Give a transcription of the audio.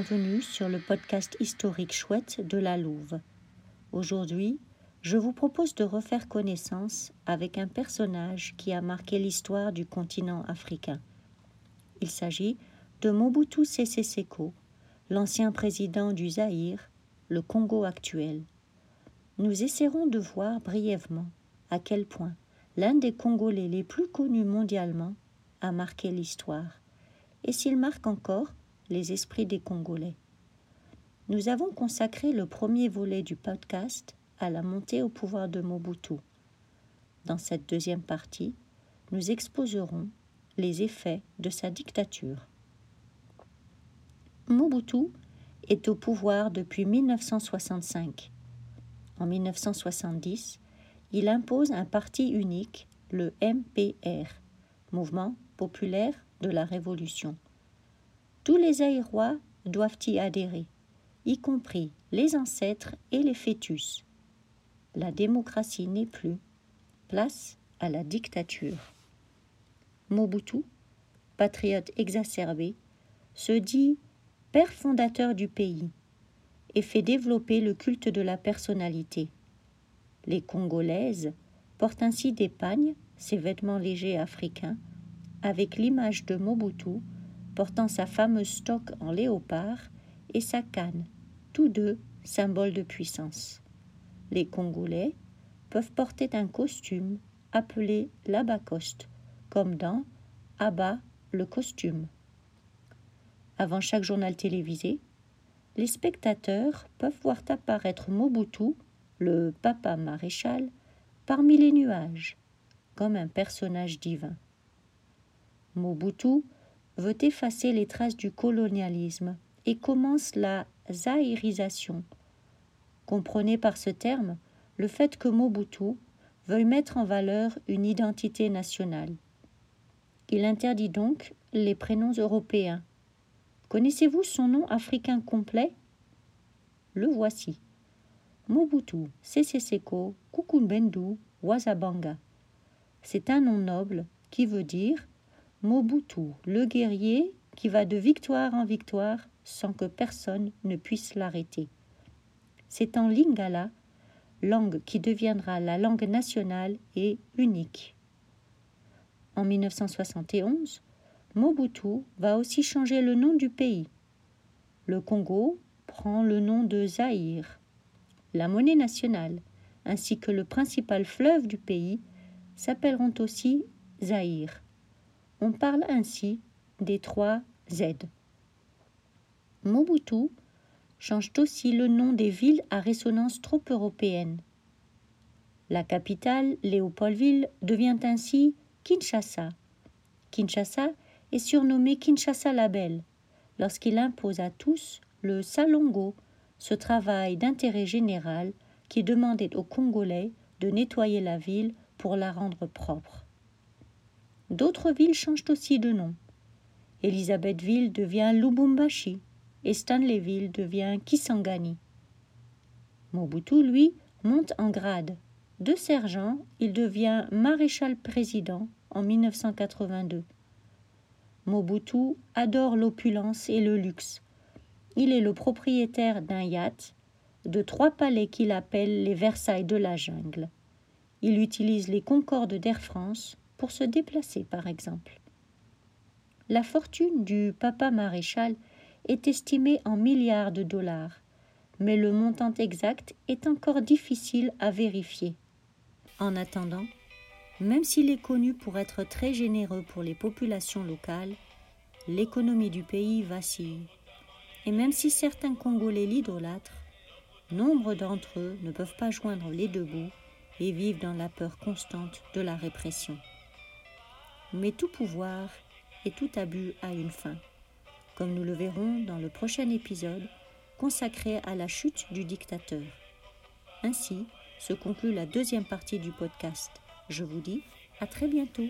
bienvenue sur le podcast historique chouette de la Louve. Aujourd'hui, je vous propose de refaire connaissance avec un personnage qui a marqué l'histoire du continent africain. Il s'agit de Mobutu Sese Seko, l'ancien président du Zaïre, le Congo actuel. Nous essaierons de voir brièvement à quel point l'un des Congolais les plus connus mondialement a marqué l'histoire, et s'il marque encore les esprits des Congolais. Nous avons consacré le premier volet du podcast à la montée au pouvoir de Mobutu. Dans cette deuxième partie, nous exposerons les effets de sa dictature. Mobutu est au pouvoir depuis 1965. En 1970, il impose un parti unique, le MPR, Mouvement populaire de la Révolution. Tous les Aïrois doivent y adhérer, y compris les ancêtres et les fœtus. La démocratie n'est plus. Place à la dictature. Mobutu, patriote exacerbé, se dit père fondateur du pays et fait développer le culte de la personnalité. Les Congolaises portent ainsi des pagnes, ces vêtements légers africains, avec l'image de Mobutu portant sa fameuse stock en léopard et sa canne, tous deux symboles de puissance. Les Congolais peuvent porter un costume appelé l'abacoste, comme dans Abba le costume. Avant chaque journal télévisé, les spectateurs peuvent voir apparaître Mobutu, le papa maréchal, parmi les nuages, comme un personnage divin. Mobutu veut effacer les traces du colonialisme et commence la zaïrisation. Comprenez par ce terme le fait que Mobutu veuille mettre en valeur une identité nationale. Il interdit donc les prénoms européens. Connaissez-vous son nom africain complet? Le voici. Mobutu Sese Seko Kukumbendu Wazabanga. C'est un nom noble qui veut dire Mobutu, le guerrier qui va de victoire en victoire sans que personne ne puisse l'arrêter. C'est en lingala, langue qui deviendra la langue nationale et unique. En 1971, Mobutu va aussi changer le nom du pays. Le Congo prend le nom de Zaïre. La monnaie nationale, ainsi que le principal fleuve du pays, s'appelleront aussi Zaïre. On parle ainsi des trois Z. Mobutu change aussi le nom des villes à résonance trop européenne. La capitale, Léopoldville, devient ainsi Kinshasa. Kinshasa est surnommé Kinshasa la Belle lorsqu'il impose à tous le salongo, ce travail d'intérêt général qui demandait aux Congolais de nettoyer la ville pour la rendre propre. D'autres villes changent aussi de nom. Elisabethville devient Lubumbashi et Stanleyville devient Kisangani. Mobutu, lui, monte en grade. De sergent, il devient maréchal président en 1982. Mobutu adore l'opulence et le luxe. Il est le propriétaire d'un yacht, de trois palais qu'il appelle les Versailles de la jungle. Il utilise les Concordes d'Air France pour se déplacer, par exemple. La fortune du papa maréchal est estimée en milliards de dollars, mais le montant exact est encore difficile à vérifier. En attendant, même s'il est connu pour être très généreux pour les populations locales, l'économie du pays vacille. Et même si certains Congolais l'idolâtrent, nombre d'entre eux ne peuvent pas joindre les deux bouts et vivent dans la peur constante de la répression. Mais tout pouvoir et tout abus a une fin, comme nous le verrons dans le prochain épisode consacré à la chute du dictateur. Ainsi se conclut la deuxième partie du podcast. Je vous dis à très bientôt.